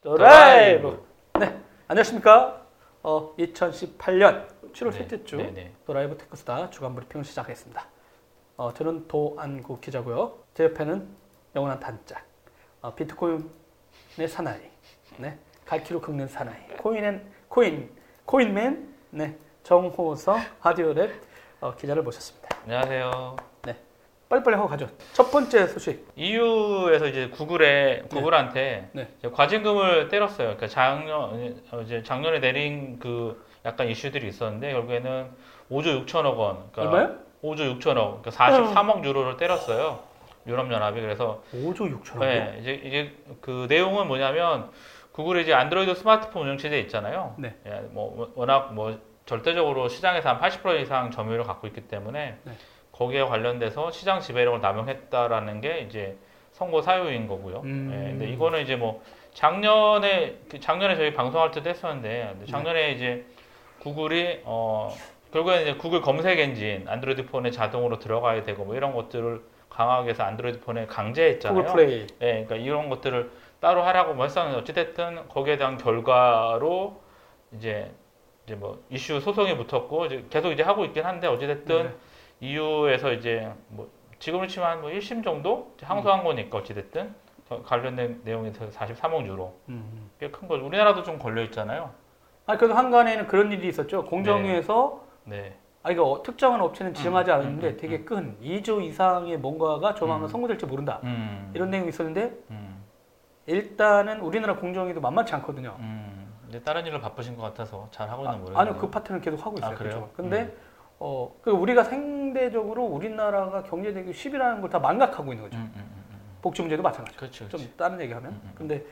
드라이브. 네, 안녕하십니까? 어, 2018년 7월 네, 셋째 주 네, 네. 드라이브 테크수다 주간 브리핑을 시작하겠습니다. 어, 저는 도안구 기자고요. 제 옆에는 영원한 단짝, 어, 비트코인의 사나이, 네, 갈키로 긁는 사나이, 코인앤 코인 코인맨, 네, 정호서 하디오랩 어, 기자를 모셨습니다. 안녕하세요. 빨리빨리 하고 가죠. 첫 번째 소식. EU에서 이제 구글에 구글한테 네. 이제 과징금을 때렸어요. 그러니까 작년 어, 이제 작년에 내린 그 약간 이슈들이 있었는데 결국에는 5조 6천억 원. 그러니까 얼마요? 5조 6천억. 그러니까 43억 유로를 때렸어요. 유럽 연합이 그래서 5조 6천억. 네, 이제 이제 그 내용은 뭐냐면 구글의 이제 안드로이드 스마트폰 운영 체제 있잖아요. 네. 예, 뭐 워낙 뭐 절대적으로 시장에서 한 80% 이상 점유율을 갖고 있기 때문에 네. 거기에 관련돼서 시장 지배력을 남용했다라는 게 이제 선고 사유인 거고요. 음. 예, 근데 이거는 이제 뭐 작년에 그 작년에 저희 방송할 때도 했었는데 근데 작년에 네. 이제 구글이 어 결국에는 이제 구글 검색 엔진 안드로이드 폰에 자동으로 들어가야 되고 뭐 이런 것들을 강하게 해서 안드로이드 폰에 강제했잖아요. 구글 플레이. 예, 그러니까 이런 것들을 따로 하라고 뭐 했었는데 어찌됐든 거기에 대한 결과로 이제 이제 뭐 이슈 소송이 붙었고 이제 계속 이제 하고 있긴 한데 어찌됐든 네. EU에서 이제 뭐 지금을 치면 뭐 1심 정도 항소한 거니까 어찌됐든 저- 관련된 내용이 43억 유로 음. 꽤큰 거죠. 우리나라도 좀 걸려 있잖아요. 아, 그래도 한간에는 그런 일이 있었죠. 공정위에서 네. 아 이거 특정한 업체는 지정하지 음, 않았는데 음, 음, 되게 큰 2조 이상의 뭔가가 조만간 음. 선고될지 모른다. 음. 이런 내용이 있었는데 음. 일단은 우리나라 공정위도 만만치 않거든요. 음. 이제 다른 일을 바쁘신 것 같아서 잘 하고 있는 아, 모르겠네요. 아니요 그 파트는 계속 하고 있어요. 아, 그래요? 그쪽은. 근데 어, 그 우리가 상대적으로 우리나라가 경제되기 10이라는 걸 다 망각하고 있는 거죠. 음, 음, 음, 음. 복지 문제도 마찬가지. 그렇죠. 좀 그렇죠. 다른 얘기하면. 음, 음. 근데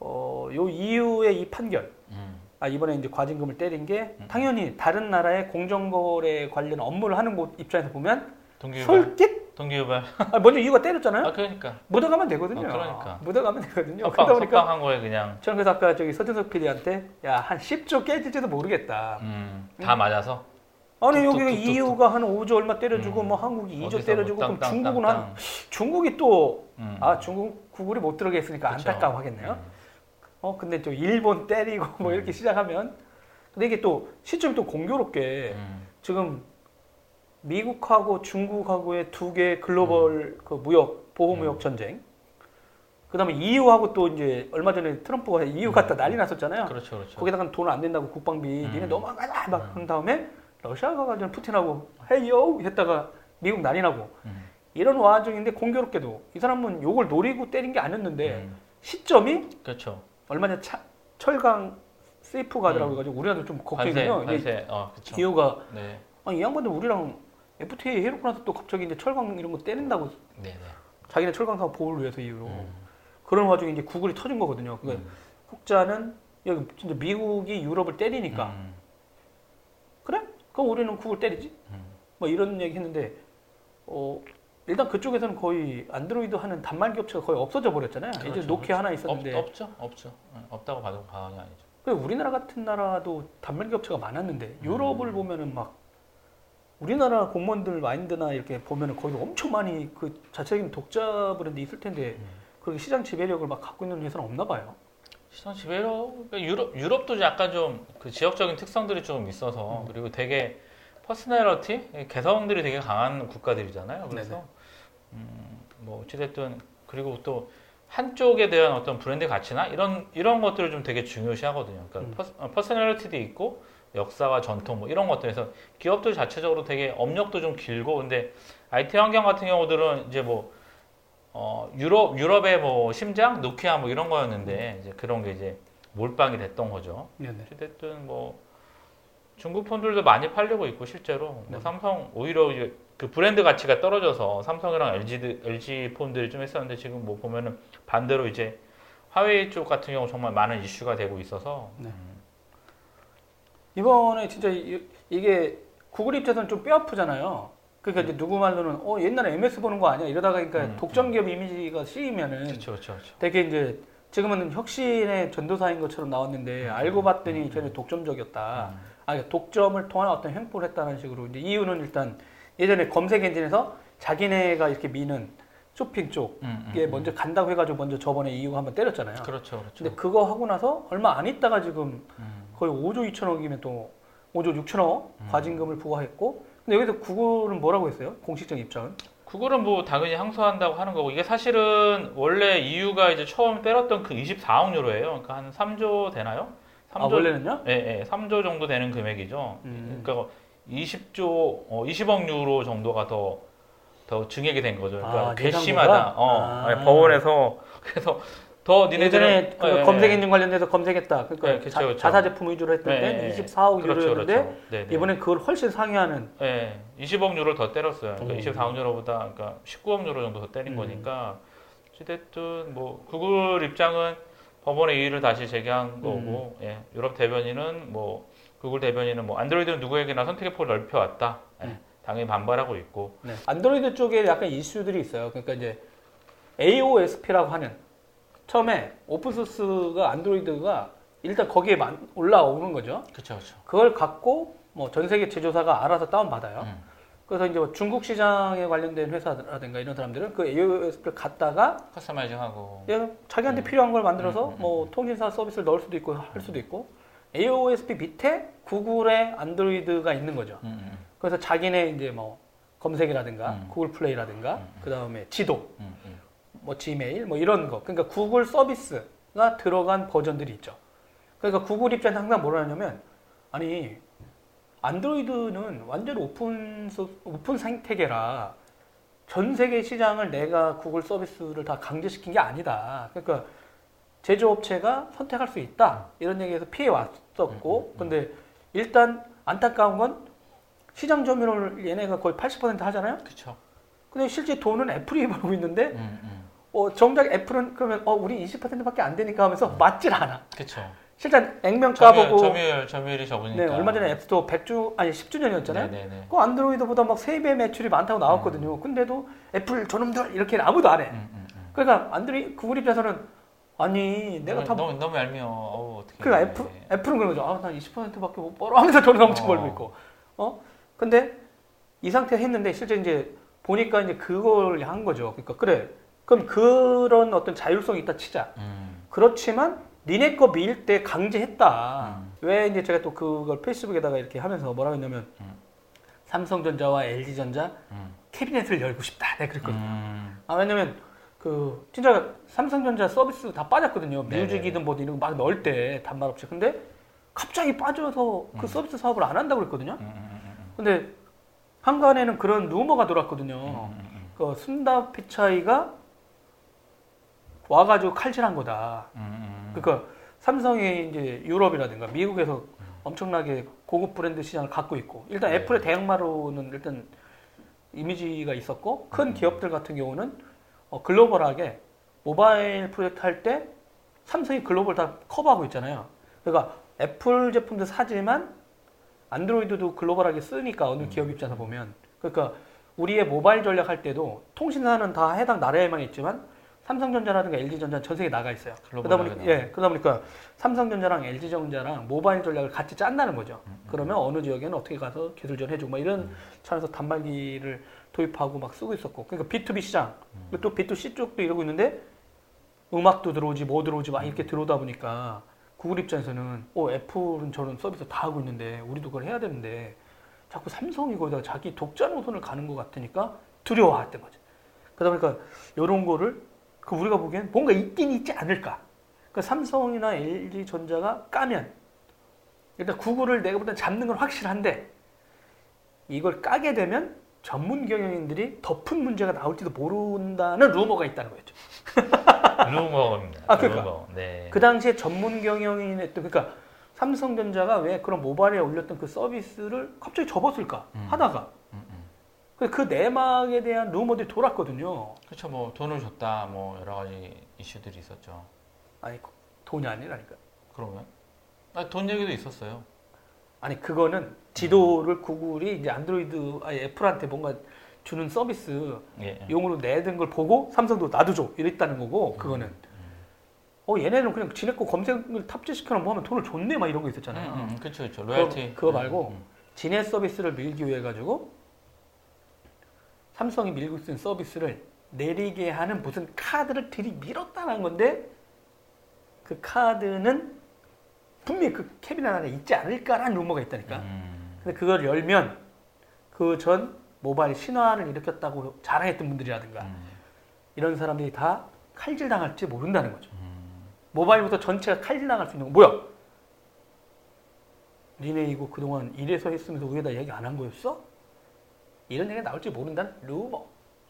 어, 요 이후의 이 판결, 음. 아 이번에 이제 과징금을 때린 게 음. 당연히 다른 나라의 공정거래 관련 업무를 하는 곳 입장에서 보면 동기유발. 솔깃. 동기유발. 아, 먼저 이유가 때렸잖아요. 아 그러니까. 묻어가면 되거든요. 아, 그러니까. 묻어가면 되거든요. 선빵, 그러다 보니까 선빵한 거에 그냥 저는 그래서 아까 저기 서준석 PD한테 야 한 10조 깨질지도 모르겠다. 음, 다 맞아서 아니 뚝, 여기가. EU가 한 5조 얼마 때려주고 음. 뭐 한국이 2조 어디서 때려주고 뭐 그럼 땅, 땅, 중국은 땅, 한 땅. 중국이 또 음. 아 중국 구글이 못 들어가 있으니까 그쵸. 안타까워하겠네요. 음. 어 근데 또 일본 때리고 뭐 이렇게 시작하면 근데 이게 또 시점이 또 공교롭게 음. 지금 미국하고 중국하고의 두개 글로벌 그 무역 보호 무역 음. 전쟁. 그다음에 EU하고 또 이제 얼마 전에 트럼프가 EU 갔다 난리 났었잖아요. 그렇죠, 그렇죠. 거기다가 돈 안 된다고 국방비 음. 니네 넘어가자 막 음. 한 다음에 러시아가 가지고 푸틴하고 헤이요 했다가 미국 난리 나고 음. 이런 와중인데 공교롭게도 이 사람은 요걸 노리고 때린 게 아니었는데 음. 시점이 그렇죠. 얼마 전에 차- 철강 세이프 가드라고 음. 해가지고 우리나라도 좀 걱정이요. 관세, 어, 그렇죠. 이유가 네, 아니, 이 양반들 우리랑 FTA 해놓고 나서 또 갑자기 이제 철강 이런 거 때린다고 네, 네. 자기네 철강 사업 보호를 위해서 이유로 음. 그런 와중에 이제 구글이 터진 거거든요. 그러니까 음. 국자는 여기 진짜 미국이 유럽을 때리니까 음. 그래? 그럼 우리는 구글 때리지? 음. 뭐 이런 얘기 했는데 어 일단 그쪽에서는 거의 안드로이드 하는 단말기 업체가 거의 없어져 버렸잖아요. 이제 그렇죠, 노키아 하나 없, 있었는데 없 죠, 없죠. 네, 없다고 봐도 과언이 아니죠. 그 우리나라 같은 나라도 단말기 업체가 많았는데 유럽을 음. 보면은 막 우리나라 공무원들 마인드나 이렇게 보면은 거의 엄청 많이 그 자체적인 독자 브랜드 있을 텐데 음. 그렇게 시장 지배력을 막 갖고 있는 회사는 없나 봐요. 시장 지배로 그러니까 유럽 유럽도 약간 좀 그 지역적인 특성들이 좀 있어서 음. 그리고 되게 personality 개성들이 되게 강한 국가들이잖아요. 그래서. 음, 뭐 어찌됐든 그리고 또 한쪽에 대한 어떤 브랜드 가치나 이런 이런 것들을 좀 되게 중요시하거든요. 그러니까 음. perso, 어, personality도 있고 역사와 전통 뭐 이런 것들에서 기업들 자체적으로 되게 업력도 좀 길고 근데 IT 환경 같은 경우들은 이제 뭐 어, 유럽 유럽의 뭐 심장 노키아 뭐 이런 거였는데 이제 그런 게 이제 몰빵이 됐던 거죠. 네네. 어쨌든 뭐 중국 폰들도 많이 팔리고 있고 실제로 뭐 네. 삼성 오히려 이제 그 브랜드 가치가 떨어져서 삼성이랑 LG LG 폰들이 좀 했었는데 지금 뭐 보면은 반대로 이제 화웨이 쪽 같은 경우 정말 많은 이슈가 되고 있어서 네. 음, 이번에 진짜 이, 게 구글 입장에서는 좀 뼈 아프잖아요. 그러니까 이제 누구 말로는 어 옛날에 MS 보는 거 아니야 이러다가 그러니까 음, 독점 기업 이미지가 씌이면은 그렇죠 그렇죠 그렇죠. 되게 이제 지금은 혁신의 전도사인 것처럼 나왔는데 음, 알고 봤더니 음, 독점적이었다. 음, 아, 그러니까 독점을 통한 어떤 횡포를 했다는 식으로 이제 이유는 일단 예전에 검색 엔진에서 자기네가 이렇게 미는 쇼핑 쪽에 음, 음, 먼저 간다고 해가지고 먼저 저번에 이유 한번 때렸잖아요. 그렇죠, 그렇죠. 근데 그거 하고 나서 얼마 안 있다가 지금 음. 거의 5조 2천억이면 또 5조 6천억 음. 과징금을 부과했고 근데 여기서 구글은 뭐라고 했어요? 공식적 입장은? 그거는 뭐 당연히 항소한다고 하는 거고 이게 사실은 원래 EU가 이제 처음 때렸던 그 24억 유로예요. 그러니까 한 3조 되나요? 3조 아 원래는요? 예, 예, 3조 정도 되는 금액이죠. 음. 그러니까 20조, 어, 20억 유로 정도가 더, 더 증액이 된 거죠. 그러니까 아, 개시마다? 어, 아. 법원에서, 그래서 더 니네들은. 예전에 그 예, 예. 검색 엔진 관련돼서 검색했다. 그러니까 네, 그쵸, 자, 그쵸. 자 사 제품 위주로 했을 예, 때 예, 예. 24억 그렇죠, 유로였는데 그렇죠. 네, 네. 이번엔 그걸 훨씬 상회하는 예, 20억 유로를 더 때렸어요. 그러니까 오. 24억 유로보다, 그러니까 19억 유로 정도 더 때린 음. 거니까. 어찌됐든, 뭐, 구글 입장은 법원에 이의를 다시 제기한 거고, 음. 예, 유럽 대변인은 뭐, 구글 대변인은 뭐, 안드로이드는 누구에게나 선택의 폭을 넓혀왔다. 예, 음. 당연히 반발하고 있고. 네. 안드로이드 쪽에 약간 이슈들이 있어요. 그러니까 이제 AOSP라고 하는 처음에 오픈소스가 안드로이드가 일단 거기에 만- 올라오는 거죠. 그쵸, 그쵸. 그걸 갖고 뭐 전 세계 제조사가 알아서 다운 받아요. 음. 그래서 이제 뭐 중국 시장에 관련된 회사라든가 이런 사람들은 그 AOSP를 갖다가 커스터마이징 하고. 그냥 자기한테 음. 필요한 걸 만들어서 음, 음, 뭐 통신사 서비스를 넣을 수도 있고 할 수도 있고 AOSP 밑에 구글의 안드로이드가 있는 거죠. 음, 음, 그래서 자기네 이제 뭐 검색이라든가 음. 구글 플레이라든가 음, 그 다음에 지도, 음, 음. 뭐 지메일 뭐 이런 거. 그러니까 구글 서비스가 들어간 버전들이 있죠. 그러니까 구글 입장에서 항상 뭐라 하냐면 아니 안드로이드는 완전 오픈 소, 오픈 생태계라 전 세계 시장을 내가 구글 서비스를 다 강제시킨 게 아니다. 그러니까 제조업체가 선택할 수 있다. 이런 얘기에서 피해 왔었고, 음, 음, 음. 근데 일단 안타까운 건 시장 점유율을 얘네가 거의 80% 하잖아요. 그쵸. 근데 실제 돈은 애플이 벌고 있는데 음, 음. 어, 정작 애플은 그러면 어, 우리 20%밖에 안 되니까 하면서 맞질 않아. 그쵸. 실제 액면 까보고 점유율, 점유율이 적으니까. 네, 얼마 전에 앱스토어 100주 아니 10주년이었잖아요. 네네네. 그 안드로이드보다 막 3배 매출이 많다고 나왔거든요. 근데도 애플 저놈들 이렇게 아무도 안 해. 음, 음, 음. 그러니까 안드로이 구글 입장에서는 아니 내가 너무, 다 너무, 너무 얄미워. 어우, 어떡해. 그러니까 애플 애플은 그런 거죠. 아, 난 20%밖에 못 벌어 하면서 돈을 엄청 어. 벌고 있고. 어? 근데 이 상태 했는데 실제 이제 보니까 이제 그걸 한 거죠. 그러니까 그래. 그럼 그런 어떤 자율성이 있다 치자. 음. 그렇지만 니네 거 밀 때 강제했다. 음. 왜 이제 제가 또 그걸 페이스북에다가 이렇게 하면서 뭐라고 했냐면 음. 삼성전자와 LG전자 음. 캐비넷을 열고 싶다. 내가 그랬거든. 음. 아, 왜냐면 그 진짜 삼성전자 서비스 다 빠졌거든요. 네네네. 뮤직이든 뭐든 이런 거 막 넣을 때 단말 없이. 근데 갑자기 빠져서 그 음. 서비스 사업을 안 한다고 그랬거든요. 근데 한간에는 그런 루머가 돌았거든요. 그 순다 피차이가 와가지고 칼질한 거다. 음, 음. 그러니까 삼성이 이제 유럽이라든가 미국에서 엄청나게 고급 브랜드 시장을 갖고 있고 일단 네. 애플의 대항마로는 일단 이미지가 있었고 큰 음. 기업들 같은 경우는 어, 글로벌하게 모바일 프로젝트 할 때 삼성이 글로벌 다 커버하고 있잖아요. 그러니까 애플 제품도 사지만 안드로이드도 글로벌하게 쓰니까 어느 음. 기업 입장에서 보면 그러니까 우리의 모바일 전략 할 때도 통신사는 다 해당 나라에만 있지만 삼성전자라든가 LG전자는 전 세계에 나가 있어요. 그러다 글로벌하게 보니 예, 그러다 보니까 삼성전자랑 LG전자랑 모바일 전략을 같이 짠다는 거죠. 음, 음. 그러면 어느 지역에는 어떻게 가서 기술 지원 해주고 막 이런 음. 차원에서 단말기를 도입하고 막 쓰고 있었고 그러니까 B2B 시장 음. 또 B2C 쪽도 이러고 있는데 음악도 들어오지 뭐 들어오지 막 이렇게 들어오다 보니까 구글 입장에서는 어 애플은 저런 서비스 다 하고 있는데 우리도 그걸 해야 되는데 자꾸 삼성이 거기다가 자기 독자 노선을 가는 것 같으니까 두려워했던 거죠. 그러다 보니까 이런 거를 그 우리가 보기엔 뭔가 있긴 있지 않을까. 그 삼성이나 LG 전자가 까면 일단 구글을 내가 볼땐 잡는 건 확실한데 이걸 까게 되면 전문 경영인들이 덮은 문제가 나올지도 모른다는 루머가 있다는 거였죠. 루머입니다. 아, 그러니까. 루머. 네. 그 당시에 전문 경영인했던 그러니까 삼성전자가 왜 그런 모바일에 올렸던 그 서비스를 갑자기 접었을까 음. 하다가. 그- 그 내막에 대한 루머들이 돌았거든요. 그렇죠. 뭐 돈을 줬다. 뭐 여러 가지 이슈들이 있었죠. 아니 돈이 아니라니까. 그러면 아, 돈 얘기도 있었어요. 아니 그거는 지도를 구글이 이제 안드로이드 아니 애플한테 뭔가 주는 서비스 예. 예. 용으로 내든 걸 보고 삼성도 나도 줘 이랬다는 거고 그거는 어 얘네는 그냥 지네 거 검색을 탑재시켜 놓으면 하면 돈을 줬네 막 이런 거 있었잖아요. 음, 음, 그렇죠, 그렇죠. 로열티. 그거 말고 음, 지네 서비스를 밀기 위해 가지고 삼성이 밀고 있는 서비스를 내리게 하는 무슨 카드를 들이밀었다는 건데 그 카드는 분명히 그 캐비넷 안에 있지 않을까라는 루머가 있다니까. 음. 근데 그걸 열면 그 전 모바일 신화를 일으켰다고 자랑했던 분들이라든가 음. 이런 사람들이 다 칼질 당할지 모른다는 거죠. 음. 모바일부터 전체가 칼질 당할 수 있는 거 뭐야? 니네 이거 그동안 이래서 했으면서 우리에다 얘기 안 한 거였어? 이런 얘기가 나올지 모른다는 루머.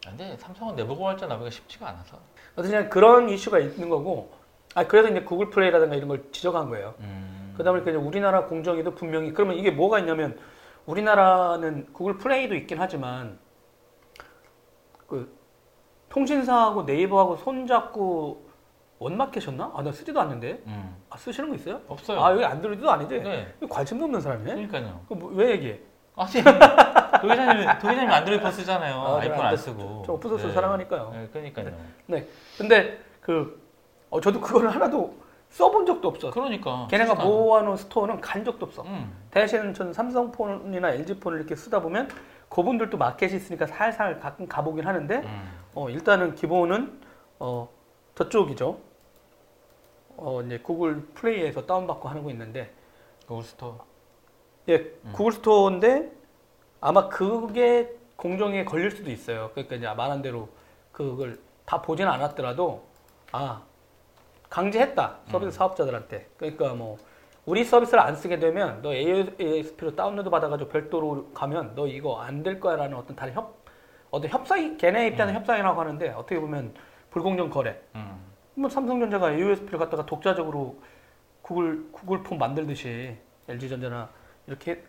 근데 삼성은 내부 고발자 나오기가 쉽지가 않아서. 어쨌든 그런 이슈가 있는 거고, 아 그래서 이제 구글 플레이라든가 이런 걸 지적한 거예요. 음. 그다음에 이제 우리나라 공정위도 분명히 그러면 이게 뭐가 있냐면 우리나라는 구글 플레이도 있긴 하지만 그 통신사하고 네이버하고 손잡고 원마켓이었나? 아 나 쓰지도 않는데. 음. 아 쓰시는 거 있어요? 없어요. 아 여기 안드로이드도 아니지? 네. 관심도 없는 사람이네. 그러니까요. 그뭐왜 얘기해? 아니, 도기자님, 도기자님 안드로이드 쓰잖아요. 아, 아이폰 안안 돼. 쓰고. 저 오픈소스 네. 사랑하니까요. 네, 그러니까요. 근데 그 어, 저도 그거를 하나도 써본 적도 없어. 그러니까. 걔네가 모아놓은 스토어는 간 적도 없어. 음. 대신 전 삼성폰이나 LG폰을 이렇게 쓰다 보면 그분들도 마켓이 있으니까 살살 가끔 가보긴 하는데 음. 어, 일단은 기본은 어, 저쪽이죠. 어, 이제 구글 플레이에서 다운받고 하는 거 있는데 구글 스토어. 예, 음. 구글 스토어인데 아마 그게 공정에 걸릴 수도 있어요. 그러니까 이제 말한 대로 그걸 다 보지는 않았더라도 아 강제했다 서비스 음. 사업자들한테. 그러니까 뭐 우리 서비스를 안 쓰게 되면 너 AOSP로 다운로드 받아가지고 별도로 가면 너 이거 안 될 거야라는 어떤 다른 협 어떤 협상 걔네 입장은 협상이라고 하는데 어떻게 보면 불공정 거래. 음. 뭐 삼성전자가 AOSP를 갖다가 독자적으로 구글 구글 폰 만들듯이 LG전자나 이렇게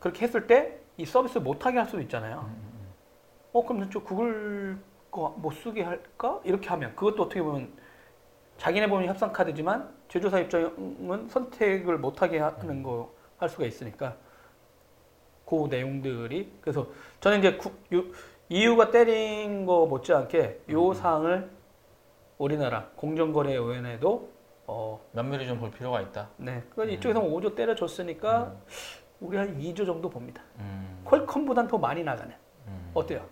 그렇게 했을 때 이 서비스 못하게 할 수도 있잖아요. 음. 어 그럼 저 구글 거 못 쓰게 할까? 이렇게 하면 그것도 어떻게 보면 자기네 보면 협상 카드지만 제조사 입장은 선택을 못하게 하는 거 할 수가 있으니까 그 내용들이 그래서 저는 이제 구, 요, EU가 때린 거 못지않게 요 사항을 우리나라 공정거래위원회도 어, 면밀히 좀 볼 필요가 있다. 네, 그 음. 이쪽에서 5조 때려줬으니까 우리 한 2조 정도 봅니다. 음. 퀄컴보단 더 많이 나가는. 음. 어때요?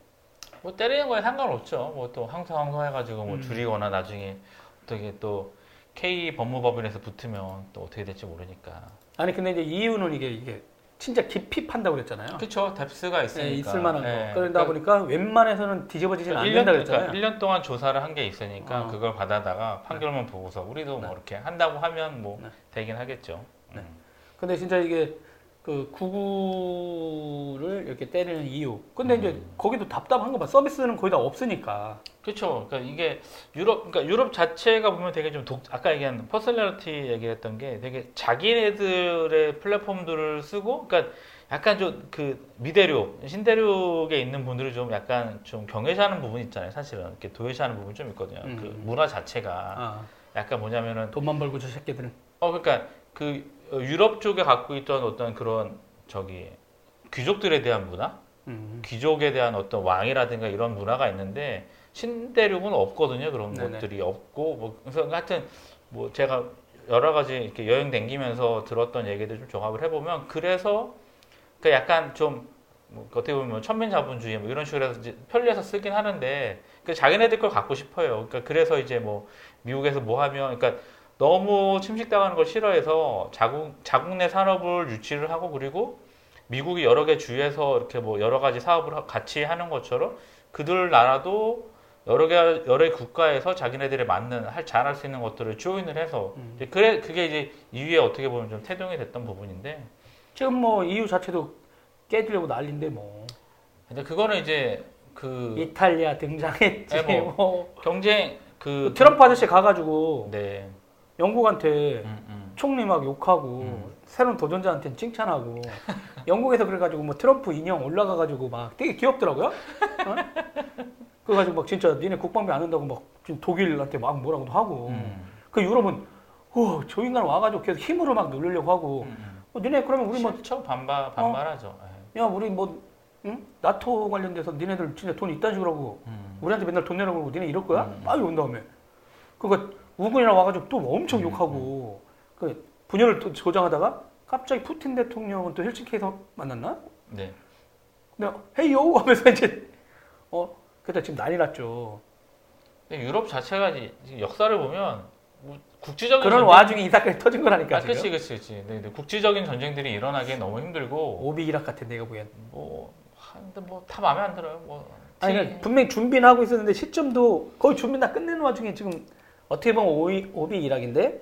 뭐 때리는 거에 상관없죠. 뭐 또 항상 항상 해가지고 뭐 음. 줄이거나 나중에 어떻게 또 K 법무법인에서 붙으면 또 어떻게 될지 모르니까. 아니 근데 이제 EU는 이게 이게 진짜 깊이 판다고 그랬잖아요. 그렇죠. depth가 있으니까. 네, 있을 만한 네. 거. 그러다 보니까 웬만해서는 뒤집어지지는 그러니까 않는다 1년, 그랬잖아요. 그러니까 1년 동안 조사를 한 게 있으니까 어. 그걸 받아다가 판결만 보고서 우리도 네. 뭐 이렇게 한다고 하면 뭐 네. 되긴 하겠죠. 네. 음. 근데 진짜 이게 그 구글을 이렇게 때리는 이유. 근데 이제 음. 거기도 답답한 거 봐. 서비스는 거의 다 없으니까. 그렇죠. 그러니까 이게 유럽, 그러니까 유럽 자체가 보면 되게 좀 독, 아까 얘기한 personality 얘기했던 게 되게 자기네들의 플랫폼들을 쓰고, 그러니까 약간 좀 그 미대륙, 신대륙에 있는 분들이 좀 약간 좀 경외시하는 부분 있잖아요. 사실은 이렇게 도외시하는 부분 좀 있거든요. 음. 그 문화 자체가 아, 약간 뭐냐면은 돈만 벌고 저 새끼들은. 어 그러니까 그 어, 유럽 쪽에 갖고 있던 어떤 그런 저기 귀족들에 대한 문화, 음. 귀족에 대한 어떤 왕이라든가 이런 문화가 있는데 신대륙은 없거든요. 그런 네네. 것들이 없고 뭐 그래서 하여튼 뭐 제가 여러 가지 이렇게 여행 다니면서 들었던 얘기들 좀 종합을 해보면 그래서 그 약간 좀 뭐 어떻게 보면 천민자본주의 뭐 이런 식으로 해서 편리해서 쓰긴 하는데 그 자기네들 걸 갖고 싶어요. 그러니까 그래서 이제 뭐 미국에서 뭐 하면 그러니까 너무 침식당하는 걸 싫어해서 자국 자국 내 산업을 유치를 하고 그리고 미국이 여러 개 주에서 이렇게 뭐 여러 가지 사업을 하- 같이 하는 것처럼 그들 나라도 여러 개 여러 개 국가에서 자기네들에 맞는 할 잘할 수 있는 것들을 조인을 해서 음. 그래 그게 이제 이후에 어떻게 보면 좀 태동이 됐던 부분인데 지금 뭐 EU 자체도 깨지려고 난리인데 뭐. 근데 그거는 이제 그 이탈리아 등장했지. 네, 뭐. 뭐. 경쟁 그 트럼프 아저씨 가가지고 네 영국한테 음, 음. 총리 막 욕하고 음. 새로운 도전자한테는 칭찬하고 영국에서 그래가지고 뭐 트럼프 인형 올라가가지고 막 되게 귀엽더라고요. 어? 그래가지고 막 진짜 니네 국방비 안 한다고 막 독일한테 막 뭐라고도 하고 음. 그 유럽은 어, 저 인간 와가지고 계속 힘으로 막 누르려고 하고 음, 어, 니네 그러면 우리 음. 뭐 싫죠 반발 반발하죠. 예. 야 우리 뭐 응? 나토 관련돼서 니네들 진짜 돈 이딴 식으로 하고 음. 우리한테 맨날 돈 내라고 그러고 니네 이럴 거야? 음. 빨리 온 다음에 그니까 우군이랑 와가지고 또 엄청 음, 욕하고 그 분열을 또 조장하다가 갑자기 푸틴 대통령은 또 헬싱키에서 만났나? 네. 근데 헤이요 하면서 이제 어 그때 지금 난리 났죠. 유럽 자체가 이- 지금 역사를 보면 뭐 국지적인 그런 전쟁- 와중에 이 사건이 터진 거라니까 아. 그치, 그치, 그치. 네, 네. 국지적인 전쟁들이 일어나기엔 너무 힘들고, 오비 이락 같은 내가 보기엔. 뭐, 하는데 뭐, 다 마음에 안 들어요. 뭐, 아니 티- 분명히 준비는 하고 있었는데 시점도 거의 준비 다 끝내는 와중에 지금 어떻게 보면 오비, 오비 이락인데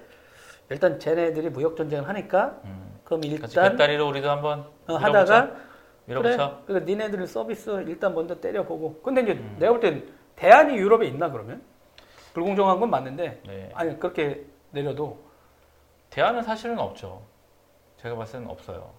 일단 쟤네들이 무역 전쟁을 하니까 음. 그럼 일단 배다리로 우리도 한번 어. 하다가 그래 밀어붙여. 그러니까 니네들 서비스 일단 먼저 때려보고 근데 이제 음. 내가 볼 땐 대안이 유럽에 있나 그러면 불공정한 건 맞는데 네. 아니 그렇게 내려도 대안은 사실은 없죠. 제가 봤을 때는 없어요.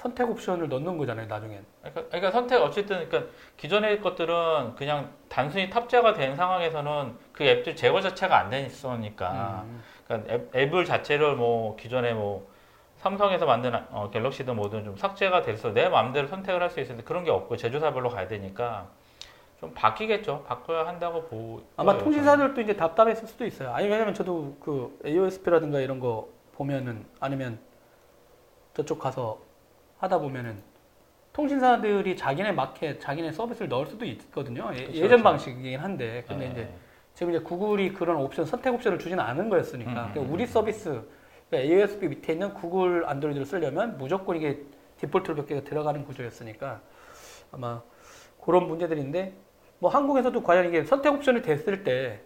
선택 옵션을 넣는 거잖아요 나중엔 그러니까, 그러니까 선택 어쨌든 그러니까 기존의 것들은 그냥 단순히 탑재가 된 상황에서는 그 앱들 제거 자체가 안 됐으니까 음. 그러니까 앱, 앱을 자체를 뭐 기존에 뭐 삼성에서 만든 어, 갤럭시든 뭐든 좀 삭제가 돼서 내 마음대로 선택을 할 수 있는데 그런 게 없고 제조사별로 가야 되니까 좀 바뀌겠죠. 바꿔야 한다고 보. 아마 통신사들도 이제 답답했을 수도 있어요. 아니 왜냐면 저도 그 AOSP라든가 이런 거 보면은 아니면 저쪽 가서 하다 보면은 통신사들이 자기네 마켓, 자기네 서비스를 넣을 수도 있거든요. 예, 그쵸, 예전 그쵸. 방식이긴 한데. 근데 네. 이제 지금 이제 구글이 그런 옵션 선택 옵션을 주지는 않은 거였으니까 음, 그러니까 음, 우리 음. 서비스 그러니까 AOSP 밑에 있는 구글 안드로이드를 쓰려면 무조건 이게 default로 몇 개가 들어가는 구조였으니까 아마 그런 문제들인데 뭐 한국에서도 과연 이게 선택 옵션이 됐을 때